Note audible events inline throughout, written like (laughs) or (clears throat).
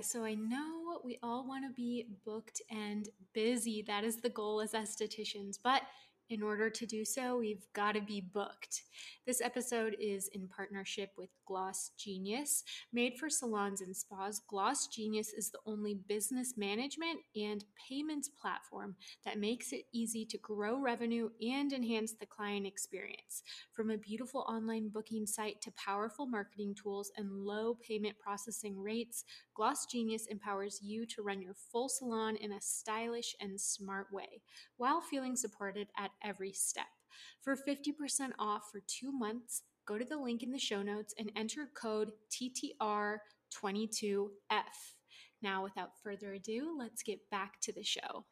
So I know we all want to be booked and busy. That is the goal as estheticians. But in order to do so, we've got to be booked. This episode is in partnership with Gloss Genius. Made for salons and spas, Gloss Genius is the only business management and payments platform that makes it easy to grow revenue and enhance the client experience. From a beautiful online booking site to powerful marketing tools and low payment processing rates, Gloss Genius empowers you to run your full salon in a stylish and smart way while feeling supported at every step. For 50% off for two months, go to the link in the show notes and enter code TTR22F. Now, without further ado, let's get back to the show.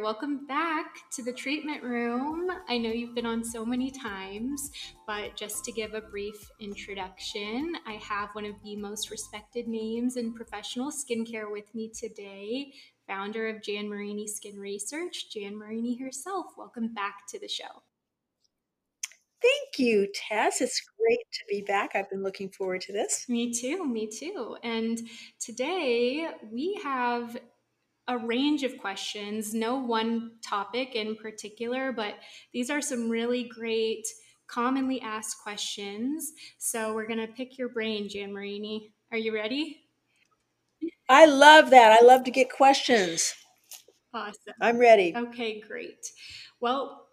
Welcome back to the treatment room. I know you've been on so many times, but just to give a brief introduction, I have one of the most respected names in professional skincare with me today, founder of Jan Marini Skin Research, Jan Marini herself. Welcome back to the show. Thank you, Tess. It's great to be back. I've been looking forward to this. Me too, me too. And today we have a range of questions, no one topic in particular, but these are some really great commonly asked questions. So we're going to pick your brain, Jan Marini. Are you ready? I love that. I love to get questions. Awesome. I'm ready. Okay, great. Well,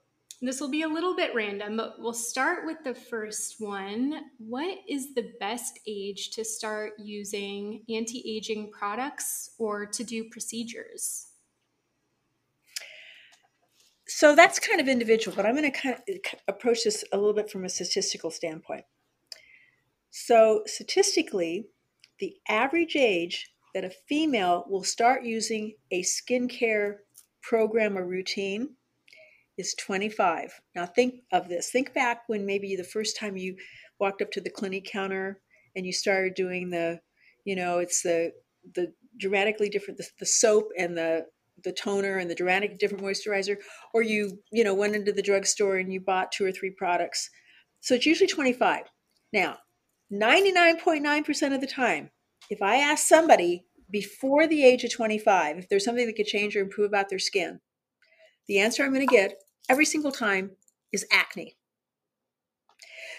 this will be a little bit random, but we'll start with the first one. What is the best age to start using anti aging products or to do procedures? So that's kind of individual, but I'm going to kind of approach this a little bit from a statistical standpoint. So, statistically, the average age that a female will start using a skincare program or routine is 25. Now think of this. Think back when maybe the first time you walked up to the Clinique counter and you started doing the, you know, it's the the dramatically different the, the soap and the the toner and the dramatic different moisturizer or you you know went into the drugstore and you bought two or three products so it's usually 25 now 99.9% of the time if i ask somebody before the age of 25 if there's something that could change or improve about their skin the answer i'm going to get every single time is acne.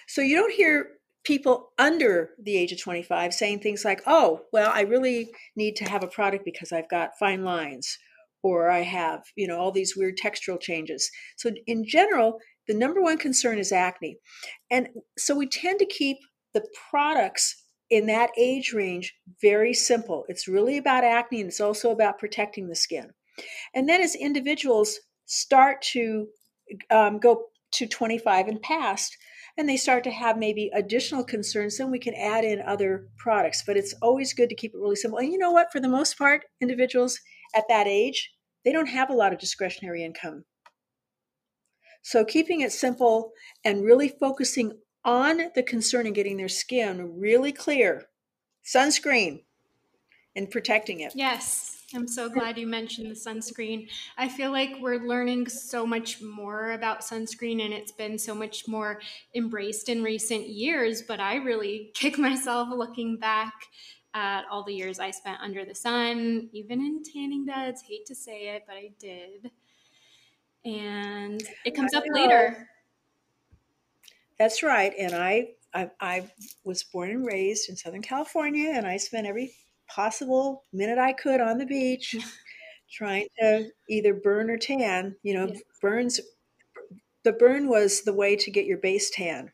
So you don't hear people under the age of 25 saying things like, oh, well, I really need to have a product because I've got fine lines or I have, you know, all these weird textural changes. So in general, the number one concern is acne. And so we tend to keep the products in that age range very simple. It's really about acne and it's also about protecting the skin. And then as individuals start to um, go to 25 and past and they start to have maybe additional concerns then we can add in other products. But it's always good to keep it really simple. And you know what? For the most part individuals at that age they don't have a lot of discretionary income. So keeping it simple and really focusing on the concern and getting their skin really clear sunscreen and protecting it. Yes I'm so glad you mentioned the sunscreen. I feel like we're learning so much more about sunscreen and it's been so much more embraced in recent years, but I really (laughs) kick myself looking back at all the years I spent under the sun, even in tanning beds. Hate to say it, but I did. And it comes up later. That's right. And I, I, I was born and raised in Southern California, and I spent every possible minute I could on the beach, (laughs) trying to either burn or tan. You know, yeah. burns. The burn was the way to get your base tan.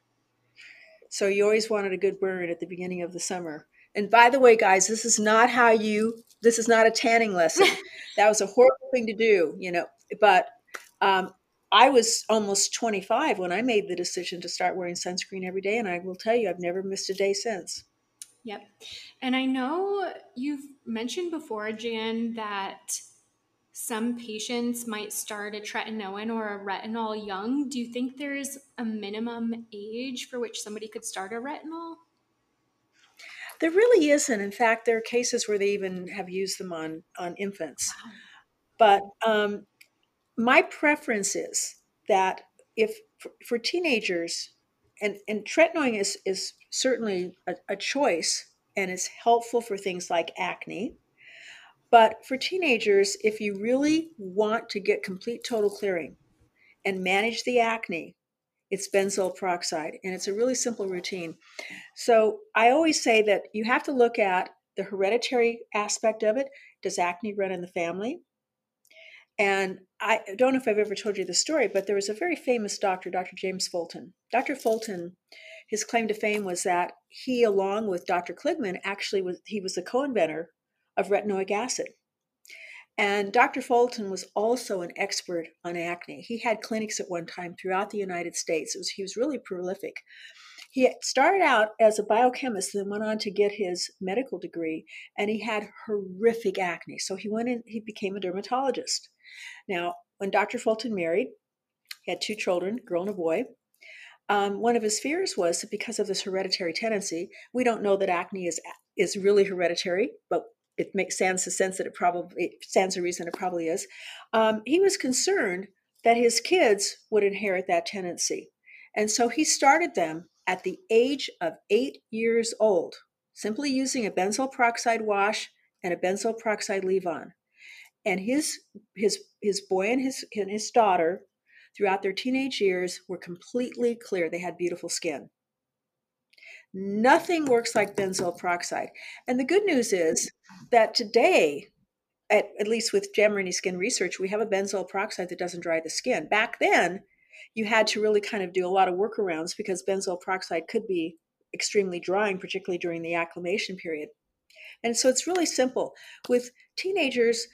So you always wanted a good burn at the beginning of the summer. And by the way, guys, this is not how you. This is not a tanning lesson. (laughs) that was a horrible thing to do, you know. But um, I was almost 25 when I made the decision to start wearing sunscreen every day, and I will tell you, I've never missed a day since. Yep. And I know you've mentioned before, Jan, that some patients might start a tretinoin or a retinol young. Do you think there's a minimum age for which somebody could start a retinol? There really isn't. In fact, there are cases where they even have used them on on infants. Wow. But um, my preference is that if for, for teenagers, and, and tretinoin is, is certainly a, a choice and is helpful for things like acne. But for teenagers, if you really want to get complete total clearing and manage the acne, it's benzoyl peroxide, and it's a really simple routine. So I always say that you have to look at the hereditary aspect of it. Does acne run in the family? And I don't know if I've ever told you the story, but there was a very famous doctor, Dr. James Fulton. Dr. Fulton, his claim to fame was that he, along with Dr. Kligman, actually was he was the co-inventor of retinoic acid. And Dr. Fulton was also an expert on acne. He had clinics at one time throughout the United States. Was, he was really prolific. He started out as a biochemist, then went on to get his medical degree, and he had horrific acne. So he went in, he became a dermatologist. Now, when Dr. Fulton married, he had two children, a girl and a boy. Um, one of his fears was that because of this hereditary tendency, we don't know that acne is is really hereditary, but it makes stands to sense that it probably it stands a reason it probably is. Um, he was concerned that his kids would inherit that tendency, and so he started them at the age of eight years old, simply using a benzoyl peroxide wash and a benzoyl peroxide leave-on and his his his boy and his and his daughter throughout their teenage years were completely clear they had beautiful skin nothing works like benzoyl peroxide and the good news is that today at, at least with Jan Marini Skin Research, we have a benzoyl peroxide that doesn't dry the skin. Back then, you had to really kind of do a lot of workarounds because benzoyl peroxide could be extremely drying, particularly during the acclimation period. And so it's really simple. With teenagers,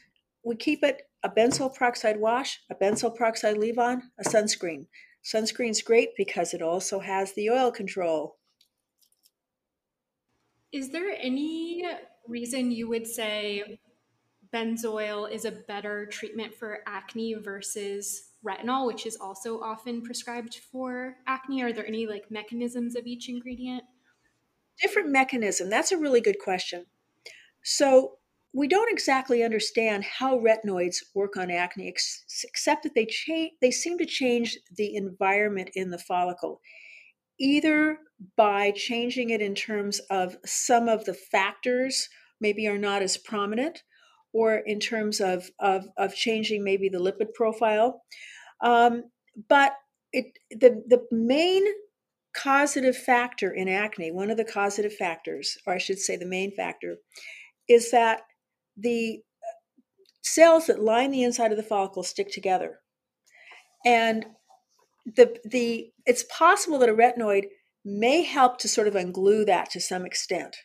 we keep it a benzoyl peroxide wash, a benzoyl peroxide leave on, a sunscreen. Sunscreen's great because it also has the oil control. Is there any reason you would say benzoyl is a better treatment for acne versus retinol, which is also often prescribed for acne? Are there any like mechanisms of each ingredient? Different mechanism. That's a really good question. So we don't exactly understand how retinoids work on acne, ex- except that they change. They seem to change the environment in the follicle, either by changing it in terms of some of the factors maybe are not as prominent, or in terms of of, of changing maybe the lipid profile. Um, but it the the main causative factor in acne, one of the causative factors, or I should say the main factor, is that the uh, cells that line the inside of the follicle stick together. And the the it's possible that a retinoid may help to sort of unglue that to some extent.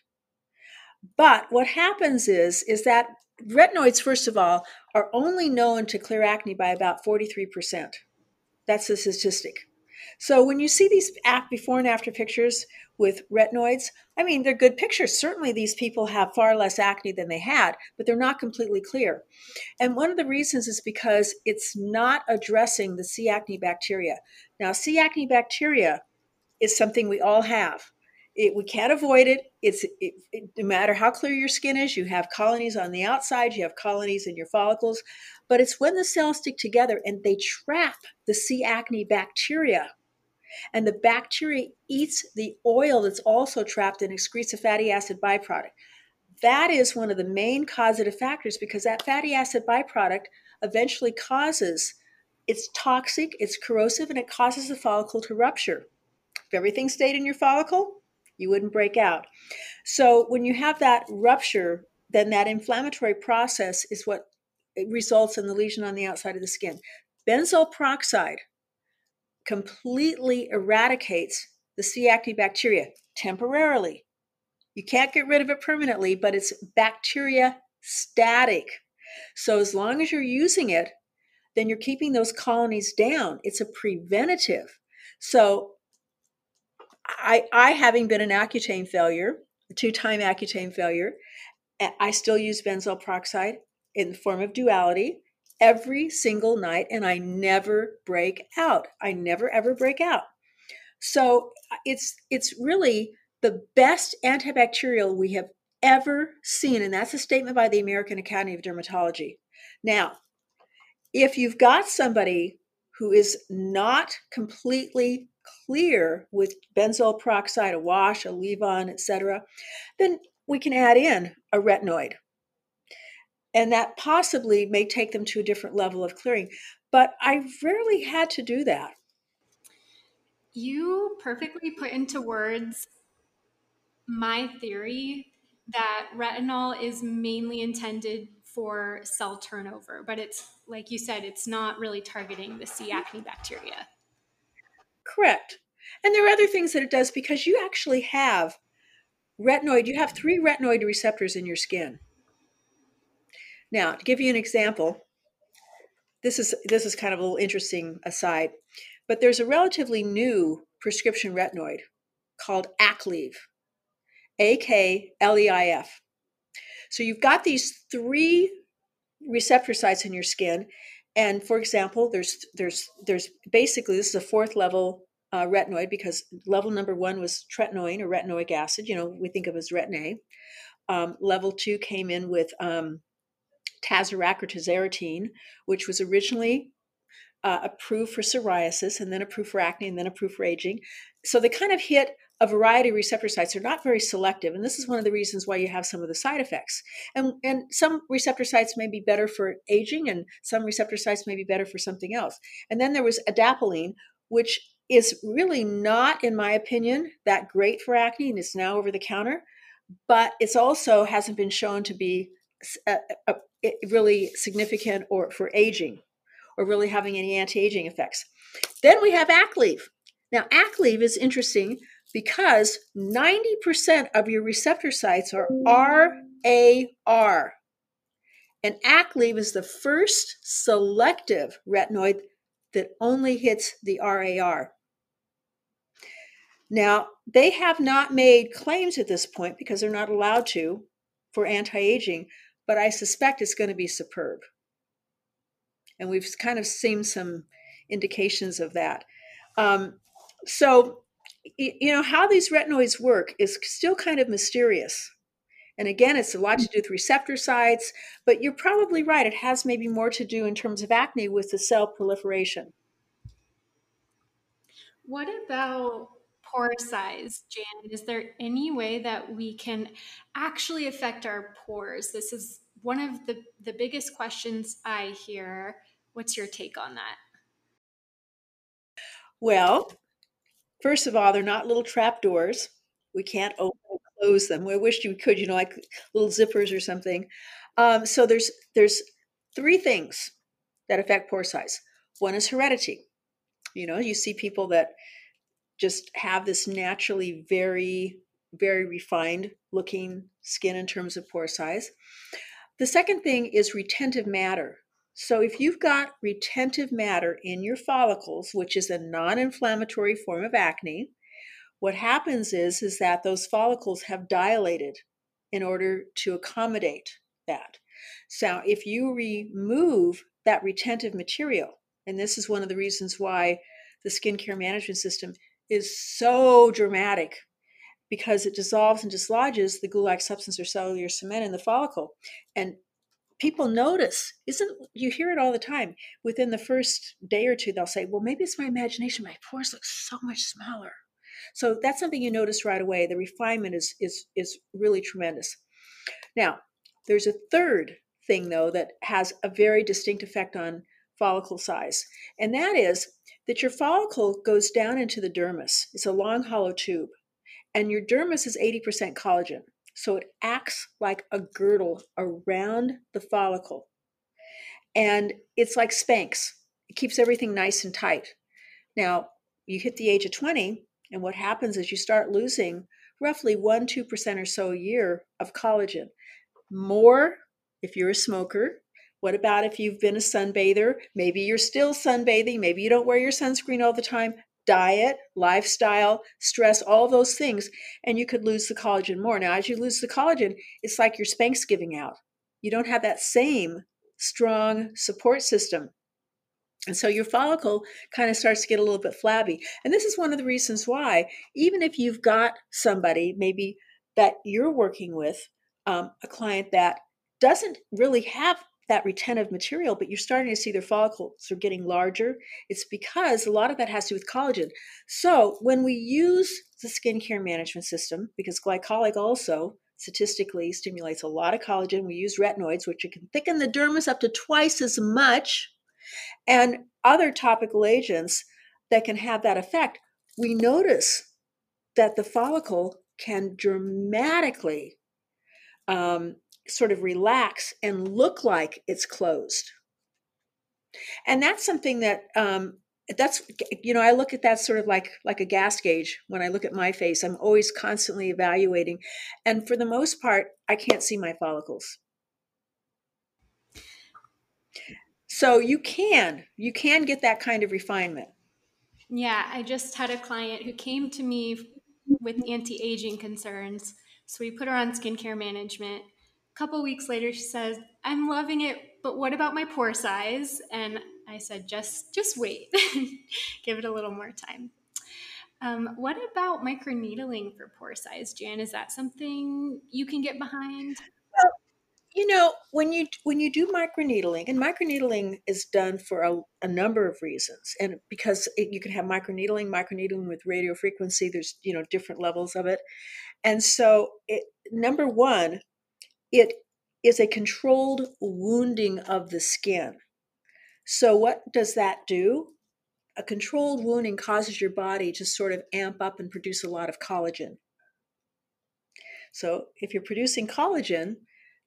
But what happens is is that retinoids first of all are only known to clear acne by about 43%. That's the statistic. So when you see these before and after pictures with retinoids, I mean, they're good pictures. Certainly, these people have far less acne than they had, but they're not completely clear. And one of the reasons is because it's not addressing the C. acne bacteria. Now, C. acne bacteria is something we all have. It, we can't avoid it. It's it, it, no matter how clear your skin is, you have colonies on the outside, you have colonies in your follicles, but it's when the cells stick together and they trap the C. acne bacteria and the bacteria eats the oil that's also trapped and excretes a fatty acid byproduct. That is one of the main causative factors because that fatty acid byproduct eventually causes it's toxic, it's corrosive, and it causes the follicle to rupture. If everything stayed in your follicle, you wouldn't break out. So when you have that rupture, then that inflammatory process is what results in the lesion on the outside of the skin. Benzoyl peroxide completely eradicates the C. acne bacteria temporarily. You can't get rid of it permanently, but it's bacteria static. So as long as you're using it, then you're keeping those colonies down. It's a preventative. So I, I having been an Accutane failure, a two time Accutane failure. I still use benzoyl peroxide in the form of duality every single night, and I never break out. I never ever break out. So uh, it's it's really the best antibacterial we have ever seen, and that's a statement by the American Academy of Dermatology. Now, if you've got somebody who is not completely clear with benzoyl peroxide, a wash, a leave-on, etc., then we can add in a retinoid. And that possibly may take them to a different level of clearing. But I rarely had to do that. You perfectly put into words my theory that retinol is mainly intended for cell turnover, but it's like you said, it's not really targeting the C. acne bacteria. Correct. And there are other things that it does because you actually have retinoid, you have three retinoid receptors in your skin. Now, to give you an example, this is this is kind of a little interesting aside, but there's a relatively new prescription retinoid called Aklief. A K L E I F. So you've got these three receptor sites in your skin, and for example, there's there's there's basically this is a fourth level uh, retinoid because level number one was tretinoin or retinoic acid. You know, we think of as retin A. Um, level two came in with um, Tazorac or which was originally uh, approved for psoriasis and then approved for acne and then approved for aging. So they kind of hit a variety of receptor sites. They're not very selective and this is one of the reasons why you have some of the side effects. And and some receptor sites may be better for aging and some receptor sites may be better for something else. And then there was adapalene which is really not in my opinion that great for acne and it's now over the counter but it's also hasn't been shown to be a, a really significant or for aging or really having any anti-aging effects then we have Aklief now Aklief is interesting because 90% of your receptor sites are RAR. And Aklief is the first selective retinoid that only hits the RAR. Now, they have not made claims at this point because they're not allowed to for anti aging, but I suspect it's going to be superb. And we've kind of seen some indications of that. Um, so, you know, how these retinoids work is still kind of mysterious. And again, it's a lot to do with receptor sites, but you're probably right. It has maybe more to do in terms of acne with the cell proliferation. What about pore size, Jan? Is there any way that we can actually affect our pores? This is one of the, the biggest questions I hear. What's your take on that? Well, First of all, they're not little trap doors. We can't open and close them. We wish you could, you know, like little zippers or something. Um, so there's there's three things that affect pore size. One is heredity. You know, you see people that just have this naturally very, very refined looking skin in terms of pore size. The second thing is retentive matter. So, if you've got retentive matter in your follicles, which is a non inflammatory form of acne, what happens is, is that those follicles have dilated in order to accommodate that. So, if you remove that retentive material, and this is one of the reasons why the skincare management system is so dramatic because it dissolves and dislodges the glue-like substance or cellular cement in the follicle. And people notice isn't you hear it all the time within the first day or two they'll say well maybe it's my imagination. My pores look so much smaller. So that's something you notice right away. The refinement is is is really tremendous. Now there's a third thing though that has a very distinct effect on follicle size and that is that your follicle goes down into the dermis it's a long hollow tube and your dermis is 80% collagen so it acts like a girdle around the follicle. And it's like Spanx, it keeps everything nice and tight. Now, you hit the age of 20, and what happens is you start losing roughly 1 2% or so a year of collagen. More if you're a smoker. What about if you've been a sunbather? Maybe you're still sunbathing. Maybe you don't wear your sunscreen all the time. diet, lifestyle, stress, all those things, and you could lose the collagen more. Now, as you lose the collagen, it's like your Spanx giving out. You don't have that same strong support system. And so your follicle kind of starts to get a little bit flabby. And this is one of the reasons why, even if you've got somebody maybe that you're working with, um, a client that doesn't really have that retentive material, but you're starting to see their follicles are getting larger. It's because a lot of that has to do with collagen. So when we use the skincare management system, because glycolic also statistically stimulates a lot of collagen, we use retinoids, which can thicken the dermis up to twice as much, and other topical agents that can have that effect. We notice that the follicle can dramatically um, sort of relax and look like it's closed. And that's something that um, that's you know I look at that sort of like like a gas gauge when I look at my face. I'm always constantly evaluating, and for the most part, I can't see my follicles. So you can you can get that kind of refinement. Yeah, I just had a client who came to me with anti-aging concerns. So we put her on skincare management couple weeks later she says i'm loving it but what about my pore size? And i said just just wait. (laughs) Give it a little more time. Um, what about microneedling for pore size jan? Is that something you can get behind? Well, you know when you when you do microneedling and microneedling is done for a, a number of reasons and because it, you can have microneedling microneedling with radio frequency there's you know different levels of it. And so it, number one it is a controlled wounding of the skin. So, what does that do? A controlled wounding causes your body to sort of amp up and produce a lot of collagen. So, if you're producing collagen,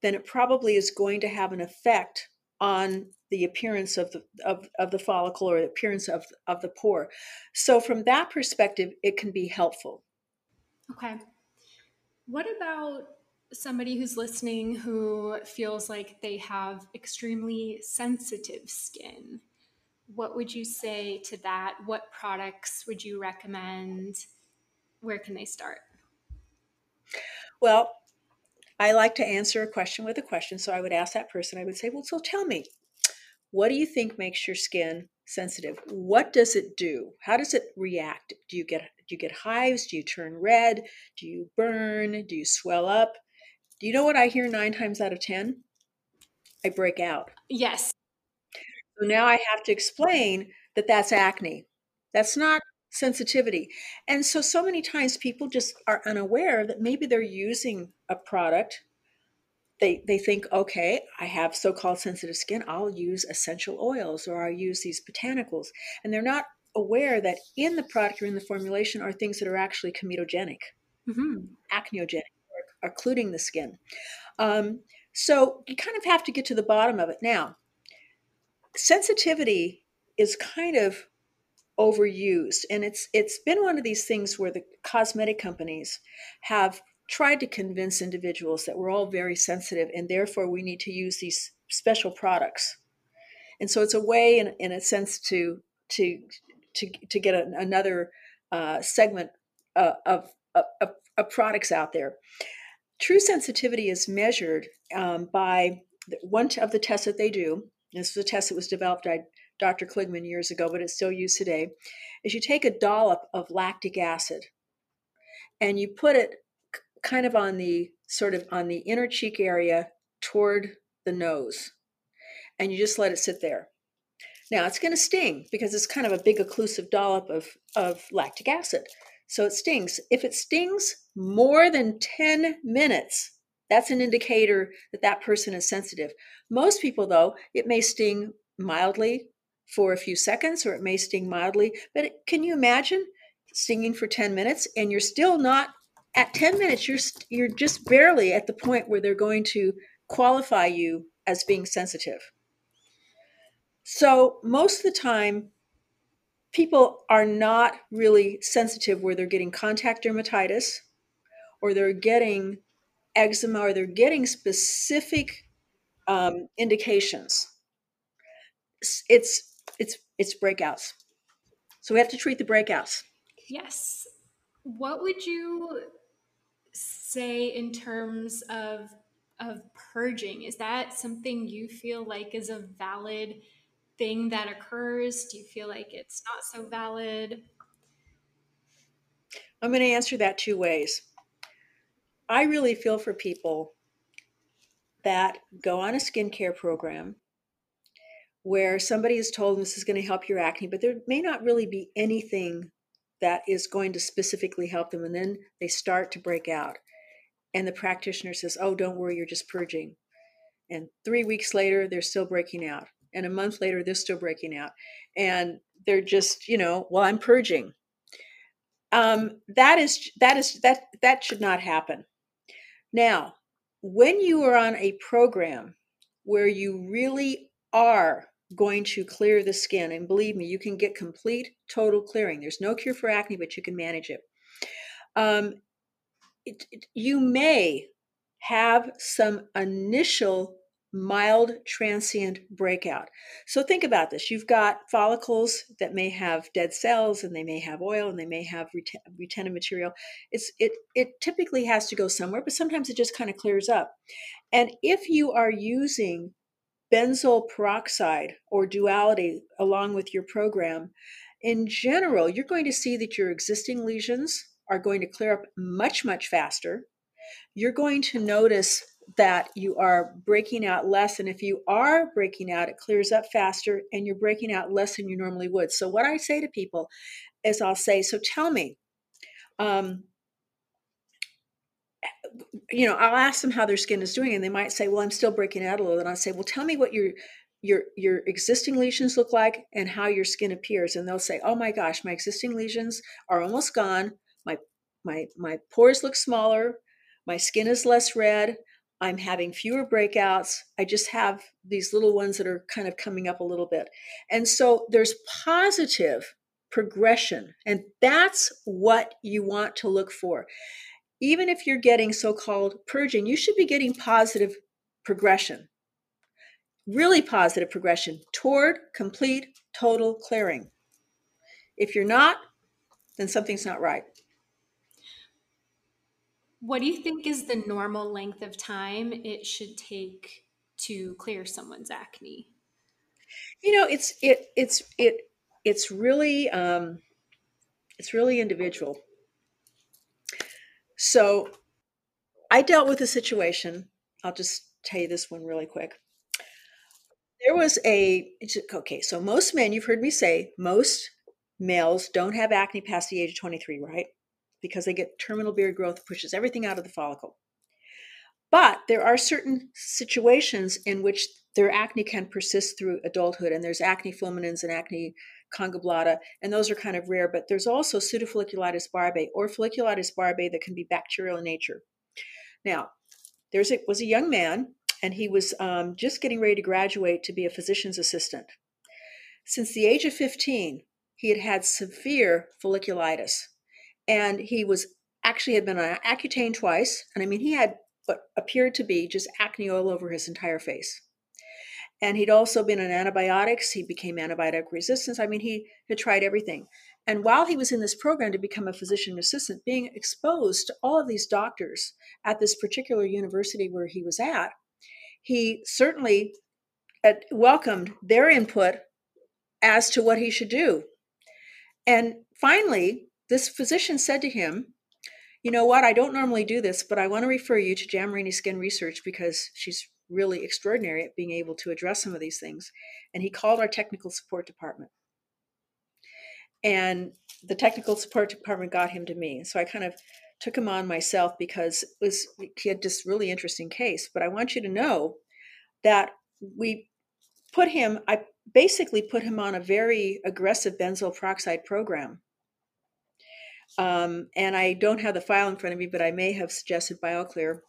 then it probably is going to have an effect on the appearance of the of, of the follicle or the appearance of, of the pore. So from that perspective, it can be helpful. Okay. What about somebody who's listening who feels like they have extremely sensitive skin, what would you say to that? What products would you recommend? Where can they start? Well, I like to answer a question with a question. So I would ask that person, I would say, Well, so tell me, what do you think makes your skin sensitive? What does it do? How does it react? Do you get do you get hives? Do you turn red? Do you burn? Do you swell up? Do you know what I hear nine times out of 10? I break out. Yes. So now I have to explain that that's acne. That's not sensitivity. And so, so many times people just are unaware that maybe they're using a product. They, they think, okay, I have so called sensitive skin, I'll use essential oils or I'll use these botanicals. And they're not aware that in the product or in the formulation are things that are actually comedogenic, mm-hmm. acneogenic occluding the skin. Um, so you kind of have to get to the bottom of it. Now, sensitivity is kind of overused, and it's it's been one of these things where the cosmetic companies have tried to convince individuals that we're all very sensitive, and therefore we need to use these special products. And so it's a way, in, in a sense, to to to to get a, another uh, segment uh, of, of, of products out there. True sensitivity is measured um, by one of the tests that they do. This is a test that was developed by Dr. Kligman years ago, but it's still used today. Is you take a dollop of lactic acid and you put it kind of on the sort of on the inner cheek area toward the nose, and you just let it sit there. Now it's going to sting because it's kind of a big occlusive dollop of, of lactic acid. So it stings. If it stings more than 10 minutes, that's an indicator that that person is sensitive. Most people, though, it may sting mildly for a few seconds or it may sting mildly. But it, can you imagine stinging for 10 minutes and you're still not at 10 minutes, you're, you're just barely at the point where they're going to qualify you as being sensitive. So, most of the time, people are not really sensitive where they're getting contact dermatitis or they're getting eczema or they're getting specific um, indications it's it's it's breakouts So we have to treat the breakouts. Yes. What would you say in terms of of purging? Is that something you feel like is a valid thing that occurs? Do you feel like it's not so valid? I'm going to answer that two ways. I really feel for people that go on a skincare program where somebody has told this is going to help your acne, but there may not really be anything that is going to specifically help them. And then they start to break out. And the practitioner says, Oh, don't worry, you're just purging. And three weeks later, they're still breaking out. And a month later, they're still breaking out. And they're just, you know, well, I'm purging. Um, that is that is that that should not happen. Now, when you are on a program where you really are going to clear the skin, and believe me, you can get complete total clearing. There's no cure for acne, but you can manage it. Um, it, it you may have some initial mild transient breakout. So think about this. You've got follicles that may have dead cells and they may have oil and they may have retentive material. It's it it typically has to go somewhere, but sometimes it just kind of clears up. And if you are using benzoyl peroxide or duality along with your program, in general, you're going to see that your existing lesions are going to clear up much much faster. You're going to notice that you are breaking out less. And if you are breaking out, it clears up faster and you're breaking out less than you normally would. So, what I say to people is I'll say, So tell me, um, you know, I'll ask them how their skin is doing, and they might say, Well, I'm still breaking out a little. And I'll say, Well, tell me what your your your existing lesions look like and how your skin appears and they'll say oh my gosh my existing lesions are almost gone my my my pores look smaller my skin is less red I'm having fewer breakouts. I just have these little ones that are kind of coming up a little bit. And so there's positive progression. And that's what you want to look for. Even if you're getting so called purging, you should be getting positive progression, really positive progression toward complete total clearing. If you're not, then something's not right. What do you think is the normal length of time it should take to clear someone's acne? You know, it's it it's it it's really um, it's really individual. So, I dealt with a situation. I'll just tell you this one really quick. There was a okay. So most men, you've heard me say, most males don't have acne past the age of 23, right? Because they get terminal beard growth, pushes everything out of the follicle. But there are certain situations in which their acne can persist through adulthood, and there's acne fulminans and acne conglobata, and those are kind of rare. But there's also pseudofolliculitis barbae or folliculitis barbae that can be bacterial in nature. Now, there was a young man, and he was um, just getting ready to graduate to be a physician's assistant. Since the age of 15, he had had severe folliculitis and he was actually had been on Accutane twice, and I mean he had what appeared to be just acne all over his entire face. And he'd also been on antibiotics. He became antibiotic resistant. I mean, he had tried everything. And while he was in this program to become a physician assistant, being exposed to all of these doctors at this particular university where he was at, he certainly welcomed their input as to what he should do. And finally, this physician said to him, You know what? I don't normally do this, but I want to refer you to Jan Marini Skin Research because she's really extraordinary at being able to address some of these things. And he called our technical support department. And the technical support department got him to me. So I kind of took him on myself because was he had this really interesting case. But I want you to know that we put him, I basically put him on a very aggressive benzoyl peroxide program um, and I don't have the file in front of me, but I may have suggested BioClear.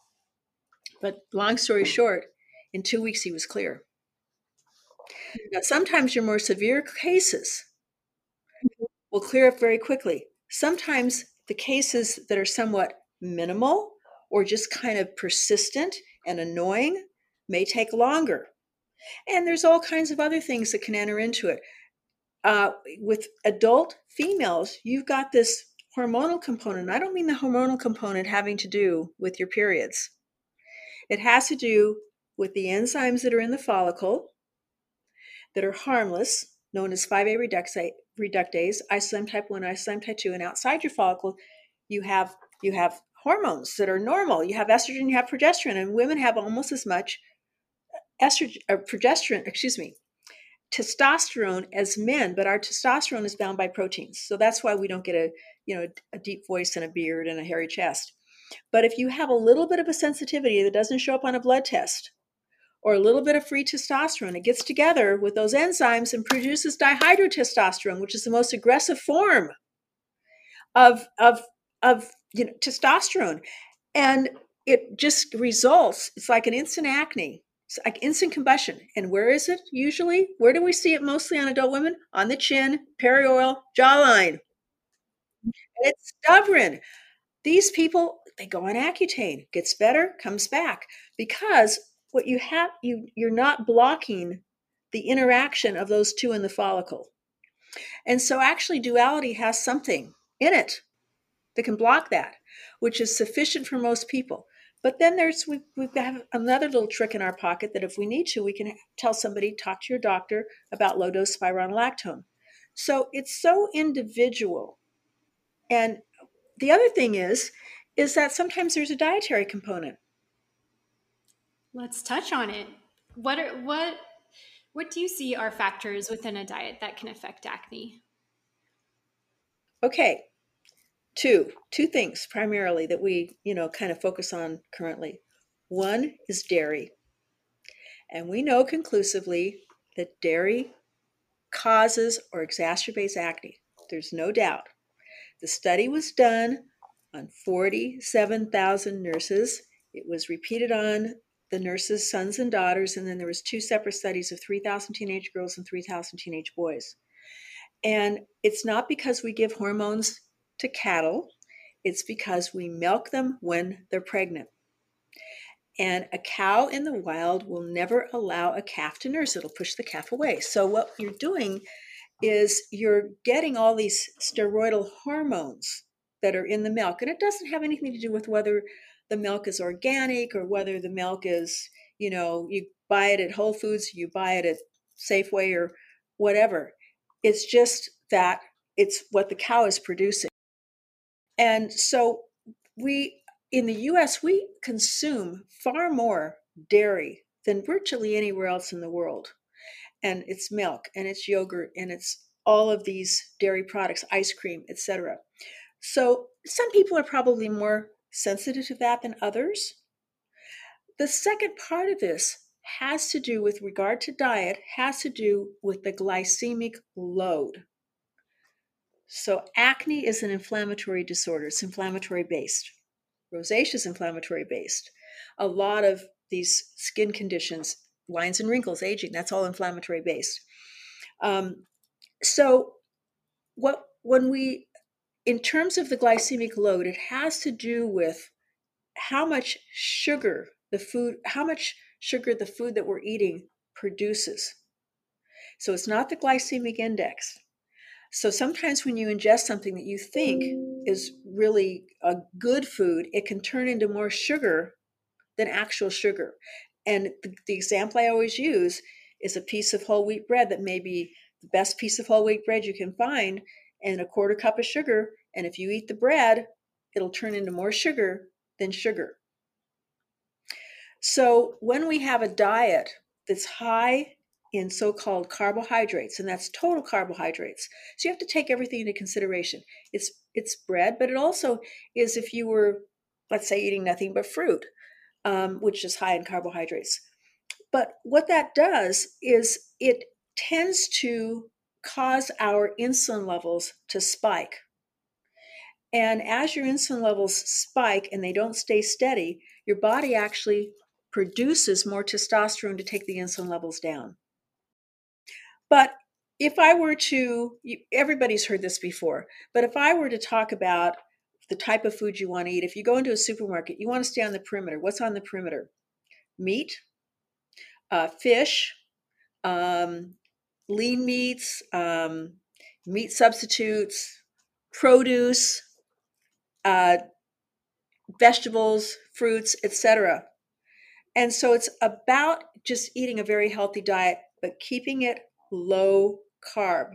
But long story short, in two weeks he was clear. Now, sometimes your more severe cases will clear up very quickly. Sometimes the cases that are somewhat minimal or just kind of persistent and annoying may take longer. And there's all kinds of other things that can enter into it. Uh, with adult females, you've got this hormonal component. I don't mean the hormonal component having to do with your periods. It has to do with the enzymes that are in the follicle that are harmless, known as 5A reductase, reductase type 1, isozyme type 2, and outside your follicle, you have you have hormones that are normal. You have estrogen, you have progesterone, and women have almost as much estrogen or uh, progesterone, excuse me, testosterone as men, but our testosterone is bound by proteins. So that's why we don't get a, you know, a deep voice and a beard and a hairy chest. But if you have a little bit of a sensitivity that doesn't show up on a blood test, or a little bit of free testosterone, it gets together with those enzymes and produces dihydrotestosterone, which is the most aggressive form of of of you know, testosterone, and it just results. It's like an instant acne. It's like instant combustion. And where is it usually? Where do we see it mostly on adult women? On the chin, perioral, jawline. It's stubborn. These people, they go on Accutane, gets better, comes back because what you have you you're not blocking the interaction of those two in the follicle. And so actually duality has something in it that can block that, which is sufficient for most people. But then there's we, we've got another little trick in our pocket that if we need to, we can tell somebody, talk to your doctor about low dose spironolactone. So it's so individual. And the other thing is, is that sometimes there's a dietary component. Let's touch on it. What are what what do you see are factors within a diet that can affect acne? Okay. Two, two things primarily that we, you know, kind of focus on currently. One is dairy. And we know conclusively that dairy causes or exacerbates acne. There's no doubt. The study was done on 47,000 nurses. It was repeated on the nurses' sons and daughters, and then there was two separate studies of 3,000 teenage girls and 3,000 teenage boys. And it's not because we give hormones to cattle, it's because we milk them when they're pregnant. And a cow in the wild will never allow a calf to nurse, it'll push the calf away. So, what you're doing is you're getting all these steroidal hormones that are in the milk. And it doesn't have anything to do with whether the milk is organic or whether the milk is, you know, you buy it at Whole Foods, you buy it at Safeway or whatever. It's just that it's what the cow is producing. And so we, in the US, we consume far more dairy than virtually anywhere else in the world. And it's milk and it's yogurt and it's all of these dairy products, ice cream, etc. So some people are probably more sensitive to that than others. The second part of this has to do with regard to diet, has to do with the glycemic load. So, acne is an inflammatory disorder, it's inflammatory based. Rosacea is inflammatory based. A lot of these skin conditions, lines and wrinkles, aging, that's all inflammatory based. Um, so, what when we in terms of the glycemic load, it has to do with how much sugar the food, how much sugar the food that we're eating produces. So it's not the glycemic index. So sometimes when you ingest something that you think is really a good food, it can turn into more sugar than actual sugar. And the, the example I always use is a piece of whole wheat bread that may be the best piece of whole wheat bread you can find and a quarter cup of sugar. And if you eat the bread, it'll turn into more sugar than sugar. So when we have a diet that's high in so called carbohydrates, and that's total carbohydrates, so you have to take everything into consideration. It's, it's bread, but it also is if you were, let's say, eating nothing but fruit, um, which is high in carbohydrates. But what that does is it tends to cause our insulin levels to spike. And as your insulin levels spike and they don't stay steady, your body actually produces more testosterone to take the insulin levels down. But if I were to, everybody's heard this before, but if I were to talk about the type of food you want to eat, if you go into a supermarket, you want to stay on the perimeter. What's on the perimeter? Meat, uh, fish, um, lean meats, um, meat substitutes, produce, uh, vegetables, fruits, etc. And so it's about just eating a very healthy diet, but keeping it low carb.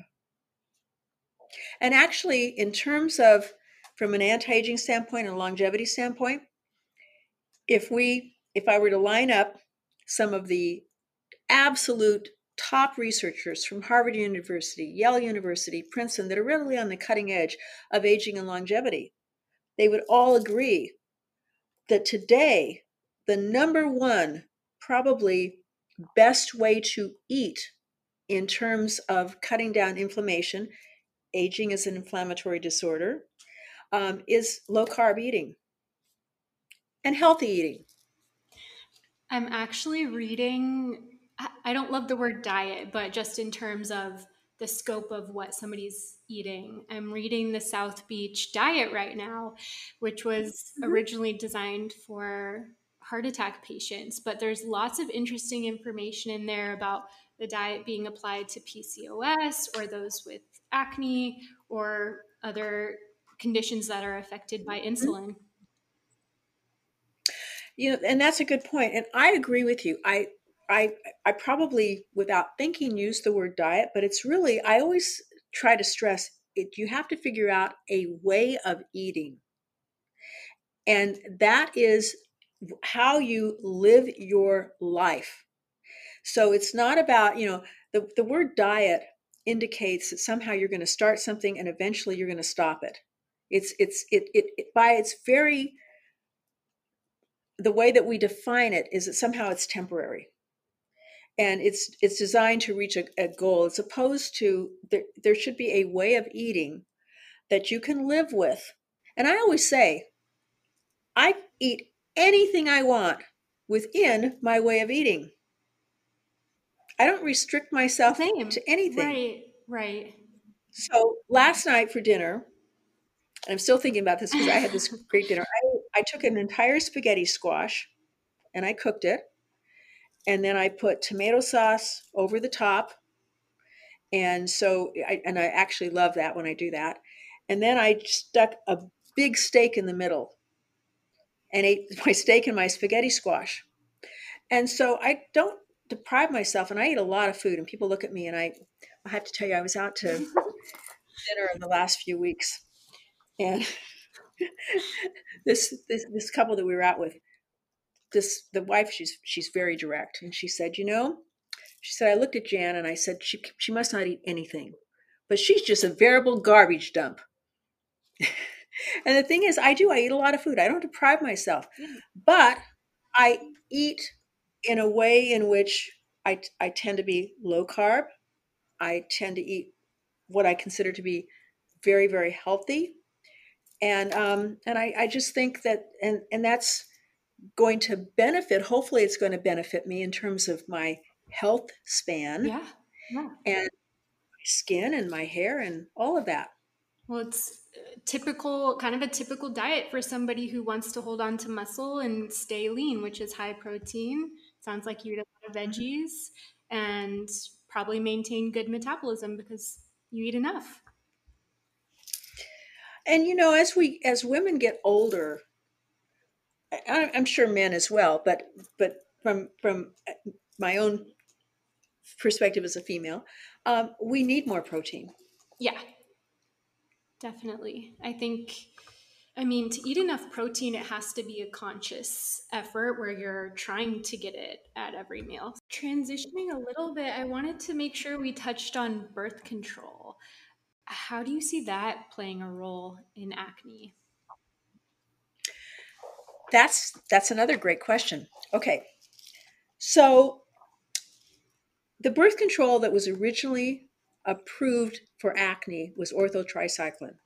And actually, in terms of from an anti-aging standpoint and longevity standpoint, if we if I were to line up some of the absolute top researchers from Harvard University, Yale University, Princeton that are really on the cutting edge of aging and longevity, they would all agree that today the number one probably best way to eat in terms of cutting down inflammation aging is an inflammatory disorder um, is low carb eating and healthy eating i'm actually reading i don't love the word diet but just in terms of the scope of what somebody's eating. I'm reading the South Beach Diet right now, which was mm-hmm. originally designed for heart attack patients, but there's lots of interesting information in there about the diet being applied to PCOS or those with acne or other conditions that are affected by mm-hmm. insulin. You know, and that's a good point. And I agree with you. I I I probably without thinking use the word diet, but it's really I always try to stress it you have to figure out a way of eating. And that is how you live your life. So it's not about, you know, the, the word diet indicates that somehow you're going to start something and eventually you're going to stop it. It's it's it, it, it by its very the way that we define it is that somehow it's temporary. And it's it's designed to reach a, a goal as opposed to there, there should be a way of eating that you can live with. And i always say i eat anything i want within my way of eating. I don't restrict myself Same. to anything. Right right. So last night for dinner and i'm still thinking about this because i had this (laughs) great dinner I, I took an entire spaghetti squash and i cooked it and then I put tomato sauce over the top. And so, I, and I actually love that when I do that. And then I stuck a big steak in the middle and ate (laughs) my steak and my spaghetti squash. And so I don't deprive myself, and I eat a lot of food. And people look at me, and I, I have to tell you, I was out to (laughs) dinner in the last few weeks, and (laughs) this, this this couple that we were out with, this the wife she's she's very direct and she said you know she said i looked at jan and i said she she must not eat anything but she's just a veritable garbage dump. (laughs) And the thing is i do i eat a lot of food i don't deprive myself mm. but i eat in a way in which i i tend to be low carb i tend to eat what i consider to be very very healthy and um and i i just think that and and that's going to benefit hopefully it's going to benefit me in terms of my health span yeah, yeah. and my skin and my hair and all of that. Well it's typical kind of a typical diet for somebody who wants to hold on to muscle and stay lean which is high protein. Sounds like you eat a lot of veggies and probably maintain good metabolism because you eat enough and you know as we as women get older I'm sure men as well, but but from from uh, my own perspective as a female, um, we need more protein. Yeah, definitely. I think. I mean, to eat enough protein, it has to be a conscious effort where you're trying to get it at every meal. Transitioning a little bit, I wanted to make sure we touched on birth control. How do you see that playing a role in acne? That's that's another great question. Okay. So the birth control that was originally approved for acne was Ortho Tri-Cyclen.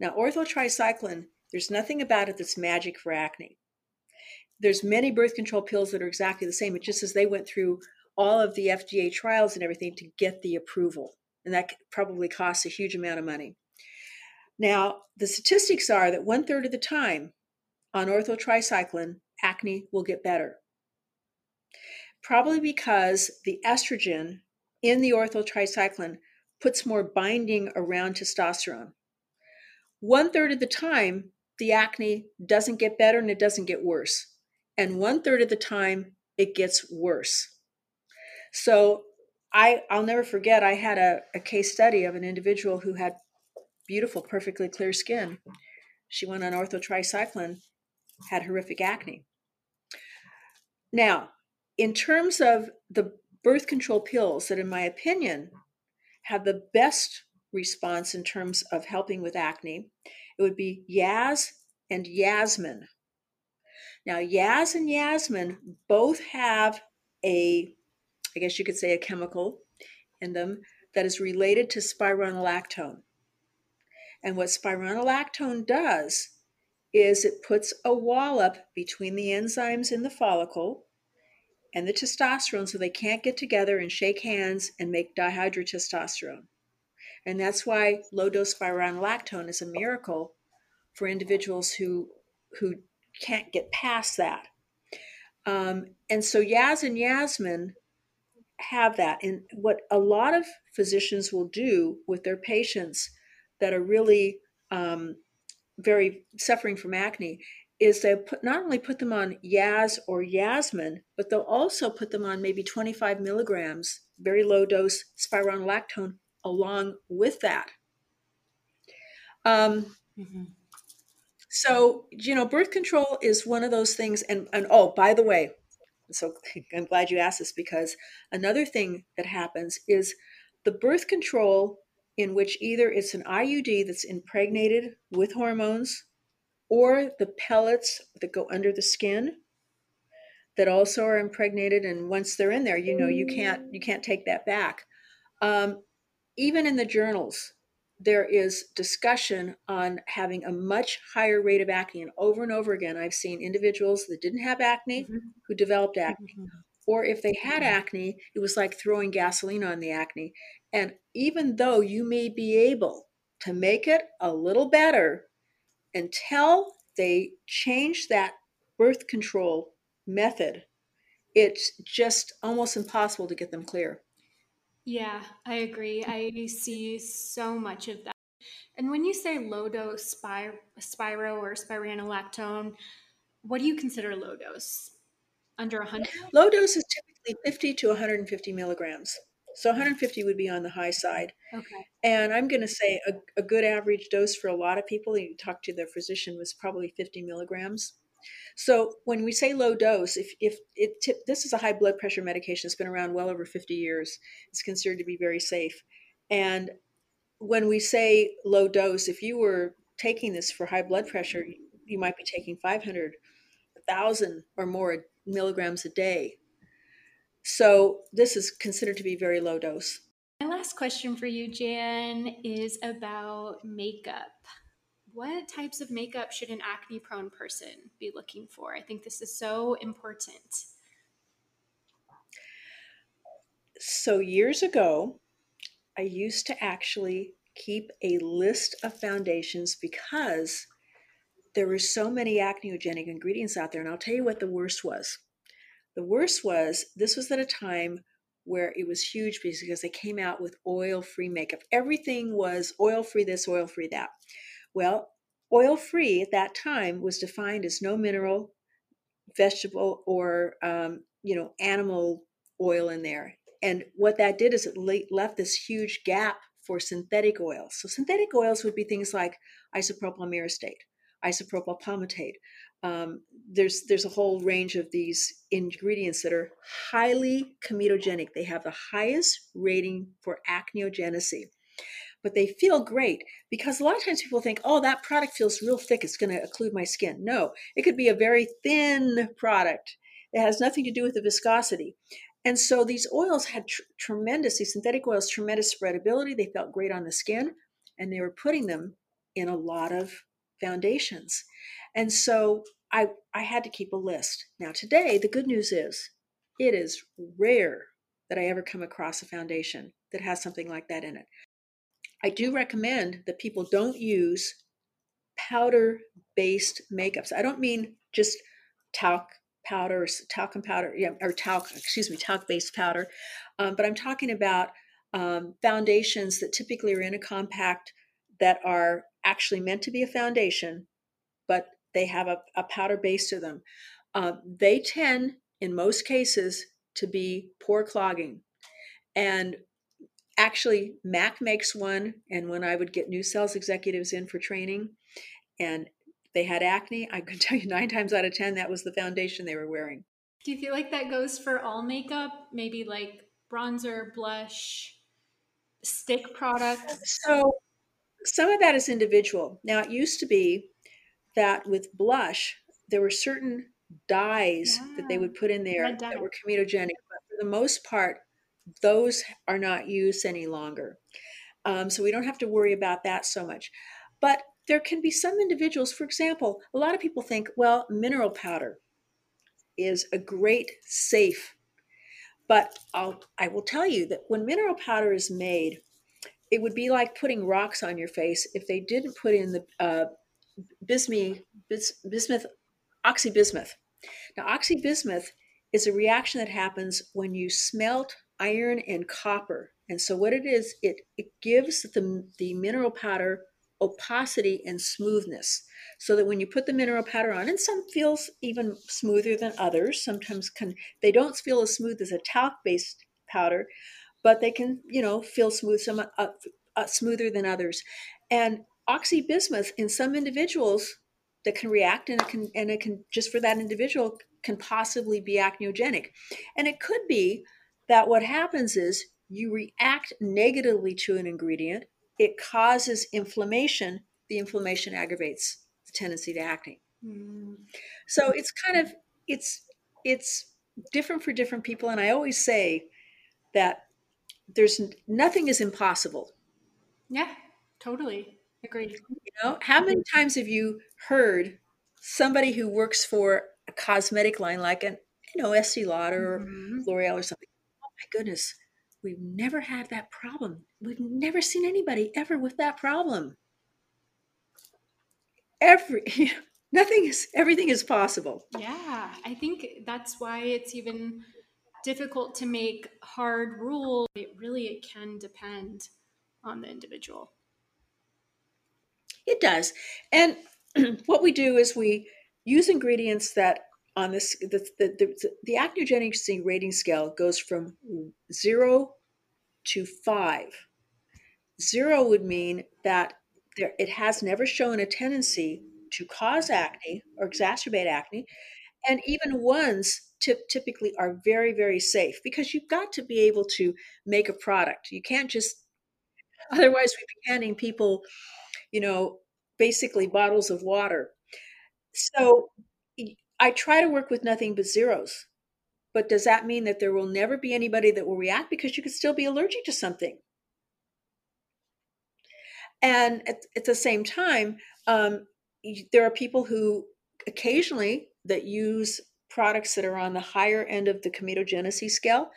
Now Ortho Tri-Cyclen, there's nothing about it that's magic for acne. There's many birth control pills that are exactly the same. It just as they went through all of the FDA trials and everything to get the approval. And that probably costs a huge amount of money. Now, the statistics are that one third of the time, on Ortho Tri-Cyclen, acne will get better. Probably because the estrogen in the Ortho Tri-Cyclen puts more binding around testosterone. One third of the time, the acne doesn't get better and it doesn't get worse. And one third of the time, it gets worse. So I, I'll never forget, I had a, a case study of an individual who had beautiful, perfectly clear skin. She went on Ortho Tri-Cyclen, had horrific acne. Now, in terms of the birth control pills that, in my opinion, have the best response in terms of helping with acne, it would be Yaz and Yasmin. Now, Yaz and Yasmin both have a, I guess you could say, a chemical in them that is related to spironolactone. And what spironolactone does is it puts a wall up between the enzymes in the follicle and the testosterone so they can't get together and shake hands and make dihydrotestosterone. And that's why low dose spironolactone is a miracle for individuals who who can't get past that. Um, and so Yaz and Yasmin have that. And what a lot of physicians will do with their patients that are really um, very suffering from acne is they put not only put them on Yaz or Yasmin, but they'll also put them on maybe 25 milligrams, very low dose spironolactone along with that. Um, mm-hmm. So, you know, birth control is one of those things. And, and oh, by the way, so (laughs) I'm glad you asked this because another thing that happens is the birth control in which either it's an IUD that's impregnated with hormones or the pellets that go under the skin that also are impregnated. And once they're in there you know you can't you can't take that back. Um, even in the journals there is discussion on having a much higher rate of acne and over and over again i've seen individuals that didn't have acne mm-hmm. who developed acne mm-hmm. or if they had mm-hmm. acne it was like throwing gasoline on the acne and even though you may be able to make it a little better until they change that birth control method, it's just almost impossible to get them clear. Yeah, I agree. I see so much of that. And when you say low dose spy, Spiro or spironolactone, what do you consider low dose? Under 100? (laughs) Low dose is typically 50 to 150 milligrams. So 150 would be on the high side. Okay. And I'm going to say a, a good average dose for a lot of people, you talk to their physician, was probably 50 milligrams. So when we say low dose, if, if it tip, this is a high blood pressure medication, it's been around well over 50 years. It's considered to be very safe. And when we say low dose, if you were taking this for high blood pressure, you might be taking 500, 1,000 or more milligrams a day. So this is considered to be very low dose. My last question for you, Jan, is about makeup. What types of makeup should an acne prone person be looking for? I think this is so important. So, years ago, I used to actually keep a list of foundations because there were so many acneogenic ingredients out there. And I'll tell you what the worst was. The worst was this was at a time where it was huge because they came out with oil free makeup. Everything was oil free this, oil free that. Well, oil free at that time was defined as no mineral, vegetable, or um, you know animal oil in there. And what that did is it left this huge gap for synthetic oils. So synthetic oils would be things like isopropyl myristate, isopropyl palmitate, um, there's there's a whole range of these ingredients that are highly comedogenic. They have the highest rating for acneogenicity, but they feel great because a lot of times people think, "Oh, that product feels real thick; it's going to occlude my skin." No, it could be a very thin product. It has nothing to do with the viscosity. And so these oils had tr- tremendous, these synthetic oils, tremendous spreadability. They felt great on the skin, and they were putting them in a lot of foundations. And so I, I had to keep a list. Now, today, the good news is it is rare that I ever come across a foundation that has something like that in it. I do recommend that people don't use powder based makeups. I don't mean just talc powder talcum powder, yeah, or talc, excuse me, talc based powder, um, but I'm talking about um, foundations that typically are in a compact that are actually meant to be a foundation, but they have a, a powder base to them. Uh, they tend, in most cases, to be pore clogging. And actually, MAC makes one. And when I would get new sales executives in for training and they had acne, I could (laughs) tell you nine times out of 10 that was the foundation they were wearing. Do you feel like that goes for all makeup? Maybe like bronzer, blush, stick products? So some of that is individual. Now, it used to be that with blush, there were certain dyes yeah. that they ah, would put in there that were comedogenic, but for the most part, those are not used any longer. Um, so we don't have to worry about that so much. But there can be some individuals, for example, a lot of people think, well, mineral powder is a great safe. But I'll, I will tell you that when mineral powder is made, it would be like putting rocks on your face if they didn't put in the uh, bismuth, bismuth, oxybismuth. Now, oxybismuth is a reaction that happens when you smelt iron and copper. And so, what it is, it, it gives the, the mineral powder opacity and smoothness so that when you put the mineral powder on and some feels even smoother than others sometimes can they don't feel as smooth as a talc based powder but they can you know feel smooth some uh, uh, smoother than others and oxybismuth in some individuals that can react and it can and it can just for that individual can possibly be acneogenic and it could be that what happens is you react negatively to an ingredient it causes inflammation. The inflammation aggravates the tendency to acne. Mm. So it's kind of it's it's different for different people, and I always say that there's nothing is impossible. Yeah, totally agreed. You know, how many times have you heard somebody who works for a cosmetic line like an you know Estee Lauder mm-hmm. or L'Oreal or something? My goodness, We've never had that problem. We've never seen anybody ever with that problem. Every (laughs) nothing is everything is possible. Yeah, I think that's why it's even difficult to make hard rules. It really it can depend on the individual. It does. And (clears throat) what we do is we use ingredients that on this the the, the, the acneogenic rating scale goes from zero to five. Zero would mean that there, it has never shown a tendency to cause acne or exacerbate acne, and even ones typically are very very safe because you've got to be able to make a product. You can't just otherwise we'd be handing people, you know, basically bottles of water. So I try to work with nothing but zeros. But does that mean that there will never be anybody that will react because you could still be allergic to something? And at, at the same time, um, there are people who occasionally that use products that are on the higher end of the comedogenesis scale.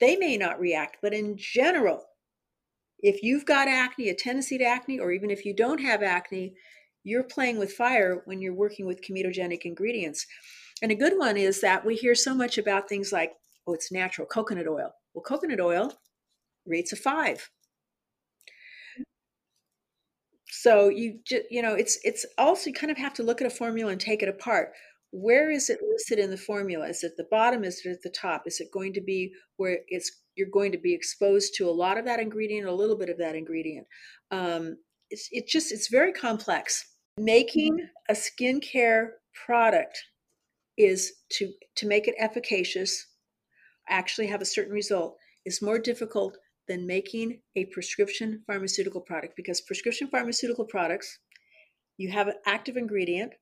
They may not react, but in general, if you've got acne, a tendency to acne, or even if you don't have acne, you're playing with fire when you're working with comedogenic ingredients. And a good one is that we hear so much about things like, oh, it's natural, coconut oil. Well, coconut oil rates a five. So you just, you know, it's it's also you kind of have to look at a formula and take it apart. Where is it listed in the formula? Is it at the bottom? Is it at the top? Is it going to be where it's you're going to be exposed to a lot of that ingredient, a little bit of that ingredient? Um, it's it just it's very complex. Making a skincare product is to to make it efficacious, actually have a certain result is more difficult than making a prescription pharmaceutical product because prescription pharmaceutical products you have an active ingredient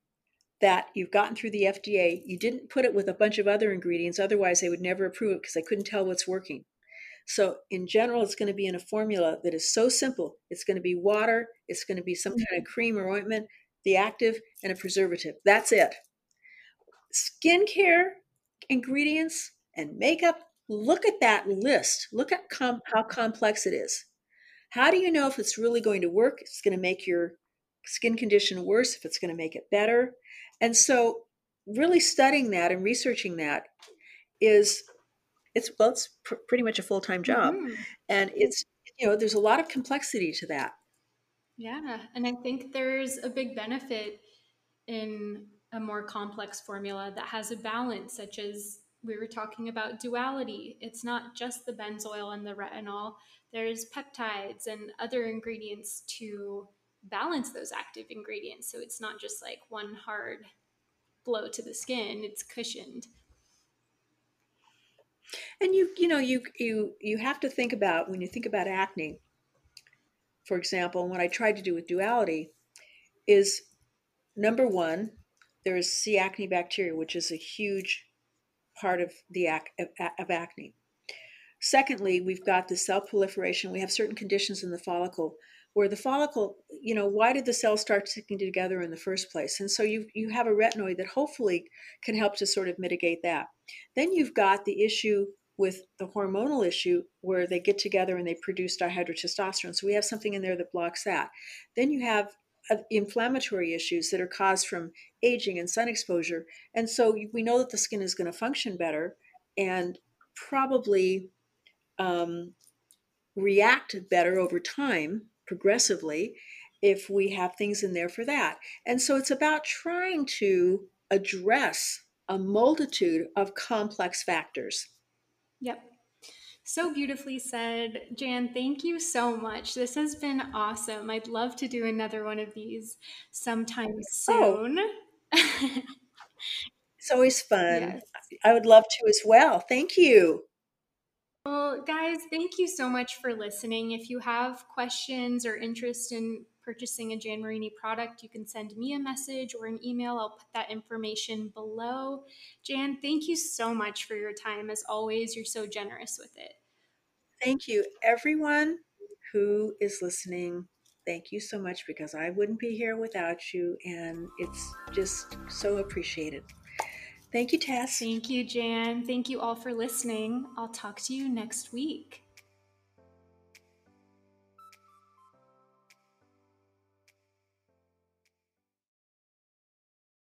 that you've gotten through the FDA. You didn't put it with a bunch of other ingredients, otherwise, they would never approve it because they couldn't tell what's working. So, in general, it's going to be in a formula that is so simple. It's going to be water, it's going to be some kind of mm-hmm. cream or ointment, the active, and a preservative. That's it skincare ingredients and makeup, look at that list. Look at com- how complex it is. How do you know if it's really going to work? It's going to make your skin condition worse, if it's going to make it better. And so, really studying that and researching that is it's well, it's pr- pretty much a full time job, Mhm. and it's you know there's a lot of complexity to that. Yeah, and I think there's a big benefit in a more complex formula that has a balance, such as we were talking about duality. It's not just the benzoyl and the retinol, there's peptides and other ingredients to balance those active ingredients. So it's not just like one hard blow to the skin, it's cushioned. And you you know you you you have to think about when you think about acne, for example, what I tried to do with duality is number one, there is C. acne bacteria, which is a huge part of the ac- of, of acne. Secondly, we've got the cell proliferation. We have certain conditions in the follicle where the follicle, you know, why did the cells start sticking together in the first place? And so you you have a retinoid that hopefully can help to sort of mitigate that. Then you've got the issue with the hormonal issue where they get together and they produce dihydrotestosterone. So we have something in there that blocks that. Then you have uh, inflammatory issues that are caused from aging and sun exposure. And so we know that the skin is going to function better and probably um, react better over time, progressively, if we have things in there for that. And so it's about trying to address a multitude of complex factors. Yep. So beautifully said. Jan, thank you so much. This has been awesome. I'd love to do another one of these sometime Oh. soon. (laughs) It's always fun. Yes. I would love to as well. Thank you. Well, guys, thank you so much for listening. If you have questions or interest in purchasing a Jan Marini product, you can send me a message or an email. I'll put that information below. Jan, thank you so much for your time. As always, you're so generous with it. Thank you, everyone who is listening. Thank you so much because I wouldn't be here without you, and it's just so appreciated. Thank you, Tess. Thank you, Jan. Thank you all for listening. I'll talk to you next week.